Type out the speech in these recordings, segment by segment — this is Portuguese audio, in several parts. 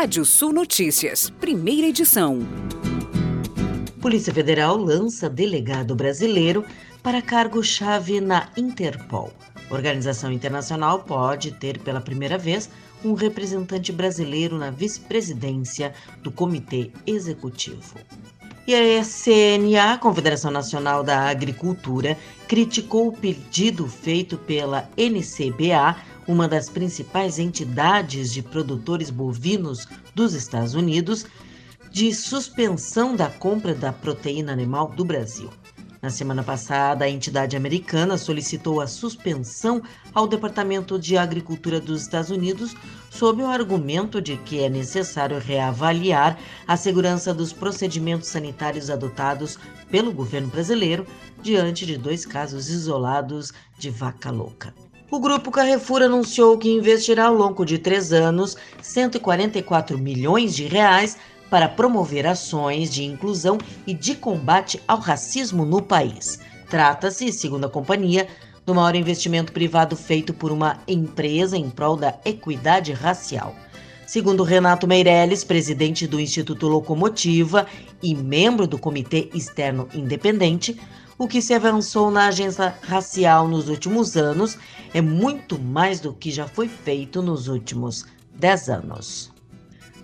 Rádio Sul Notícias, primeira edição. Polícia Federal lança delegado brasileiro para cargo-chave na Interpol. organização internacional pode ter pela primeira vez um representante brasileiro na vice-presidência do Comitê Executivo. E a CNA, Confederação Nacional da Agricultura, criticou o pedido feito pela NCBA, uma das principais entidades de produtores bovinos dos Estados Unidos, de suspensão da compra da proteína animal do Brasil. Na semana passada, a entidade americana solicitou a suspensão ao Departamento de Agricultura dos Estados Unidos sob o argumento de que é necessário reavaliar a segurança dos procedimentos sanitários adotados pelo governo brasileiro diante de dois casos isolados de vaca louca. O grupo Carrefour anunciou que investirá ao longo de três anos 144 milhões de reais para promover ações de inclusão e de combate ao racismo no país. Trata-se, segundo a companhia, do maior investimento privado feito por uma empresa em prol da equidade racial. Segundo Renato Meirelles, presidente do Instituto Locomotiva e membro do Comitê Externo Independente, o que se avançou na agência racial nos últimos anos é muito mais do que já foi feito nos últimos dez anos.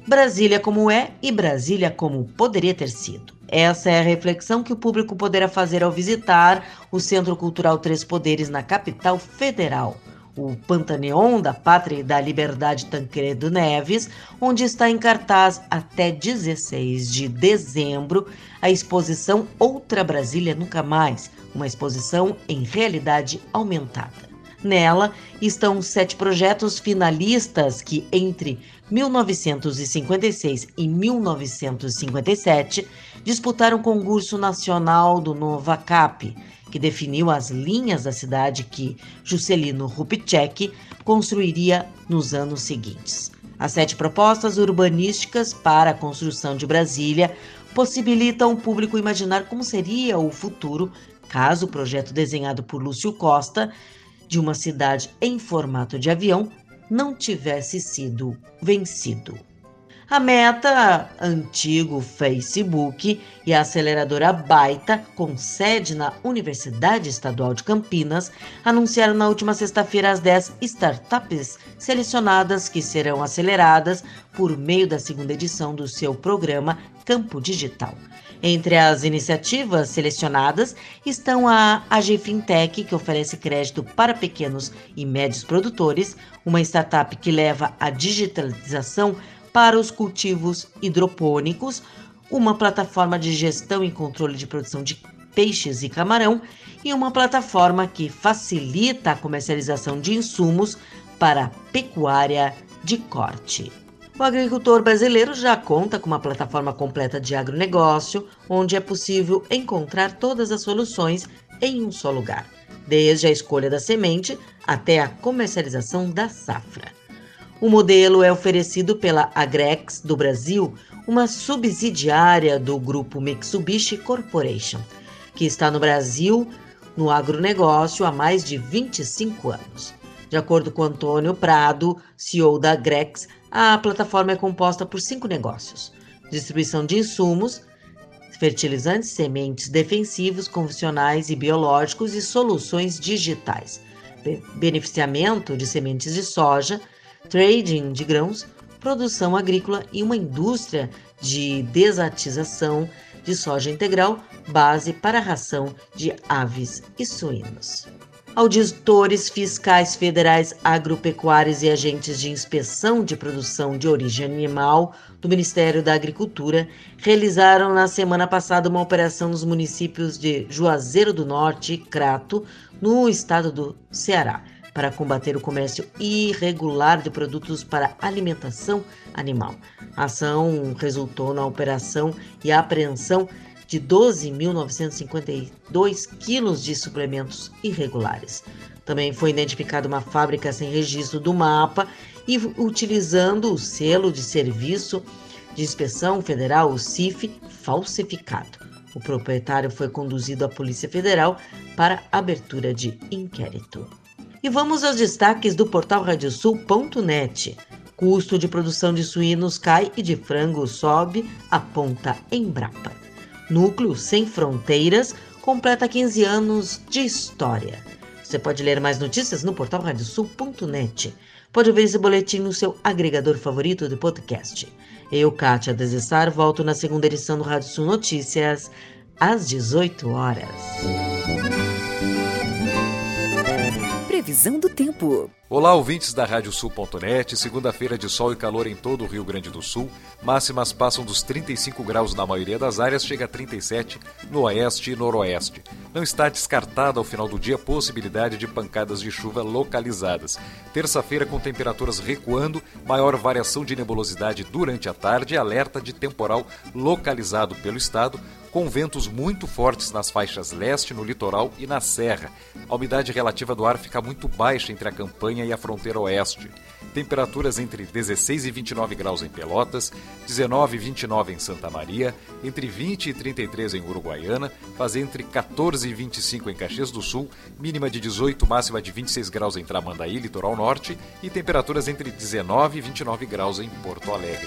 Brasília como é e Brasília como poderia ter sido. Essa é a reflexão que o público poderá fazer ao visitar o Centro Cultural Três Poderes na capital federal, o Pantaneon da Pátria e da Liberdade Tancredo Neves, onde está em cartaz até 16 de dezembro a exposição Outra Brasília Nunca Mais, uma exposição em realidade aumentada. Nela estão sete projetos finalistas que, entre 1956 e 1957, disputaram o concurso nacional do Nova Cap, que definiu as linhas da cidade que Juscelino Rupicek construiria nos anos seguintes. As sete propostas urbanísticas para a construção de Brasília possibilitam ao público imaginar como seria o futuro caso o projeto desenhado por Lúcio Costa de uma cidade em formato de avião não tivesse sido vencido. A Meta, antigo Facebook, e a aceleradora Baita, com sede na Universidade Estadual de Campinas, anunciaram na última sexta-feira as 10 startups selecionadas que serão aceleradas por meio da segunda edição do seu programa Campo Digital. Entre as iniciativas selecionadas estão a AG Fintech, que oferece crédito para pequenos e médios produtores, uma startup que leva a digitalização para os cultivos hidropônicos, uma plataforma de gestão e controle de produção de peixes e camarão e uma plataforma que facilita a comercialização de insumos para pecuária de corte. O agricultor brasileiro já conta com uma plataforma completa de agronegócio, onde é possível encontrar todas as soluções em um só lugar, desde a escolha da semente até a comercialização da safra. O modelo é oferecido pela Agrex do Brasil, uma subsidiária do grupo Mitsubishi Corporation, que está no Brasil no agronegócio há mais de 25 anos. De acordo com Antônio Prado, CEO da Grex, a plataforma é composta por cinco negócios: distribuição de insumos, fertilizantes, sementes defensivos, convencionais e biológicos e soluções digitais, beneficiamento de sementes de soja, trading de grãos, produção agrícola e uma indústria de desatização de soja integral, base para ração de aves e suínos. Auditores fiscais federais agropecuários e agentes de inspeção de produção de origem animal do Ministério da Agricultura realizaram na semana passada uma operação nos municípios de Juazeiro do Norte e Crato, no estado do Ceará, para combater o comércio irregular de produtos para alimentação animal. A ação resultou na operação e apreensão de 12.952 quilos de suplementos irregulares. Também foi identificada uma fábrica sem registro do mapa e utilizando o selo de serviço de inspeção federal, o CIF, falsificado. O proprietário foi conduzido à Polícia Federal para abertura de inquérito. E vamos aos destaques do portal radiosul.net. Custo de produção de suínos cai e de frango sobe, aponta Embrapa. Núcleo Sem Fronteiras completa 15 anos de história. Você pode ler mais notícias no portal radiosul.net. Pode ouvir esse boletim no seu agregador favorito de podcast. Eu, Kátia Desessar, volto na segunda edição do Rádio Sul Notícias, às 18 horas. Previsão do tempo. Olá, ouvintes da Radiosul.net. Segunda-feira de sol e calor em todo o Rio Grande do Sul. Máximas passam dos 35 graus na maioria das áreas, chega a 37 no oeste e noroeste. Não está descartada ao final do dia a possibilidade de pancadas de chuva localizadas. Terça-feira com temperaturas recuando, maior variação de nebulosidade durante a tarde e alerta de temporal localizado pelo estado, com ventos muito fortes nas faixas leste, no litoral e na serra. A umidade relativa do ar fica muito baixa entre a campanha e a fronteira oeste. Temperaturas entre 16 e 29 graus em Pelotas, 19 e 29 em Santa Maria, entre 20 e 33 em Uruguaiana, faz entre 14 e 25 em Caxias do Sul, mínima de 18, máxima de 26 graus em Tramandaí, litoral norte, e temperaturas entre 19 e 29 graus em Porto Alegre.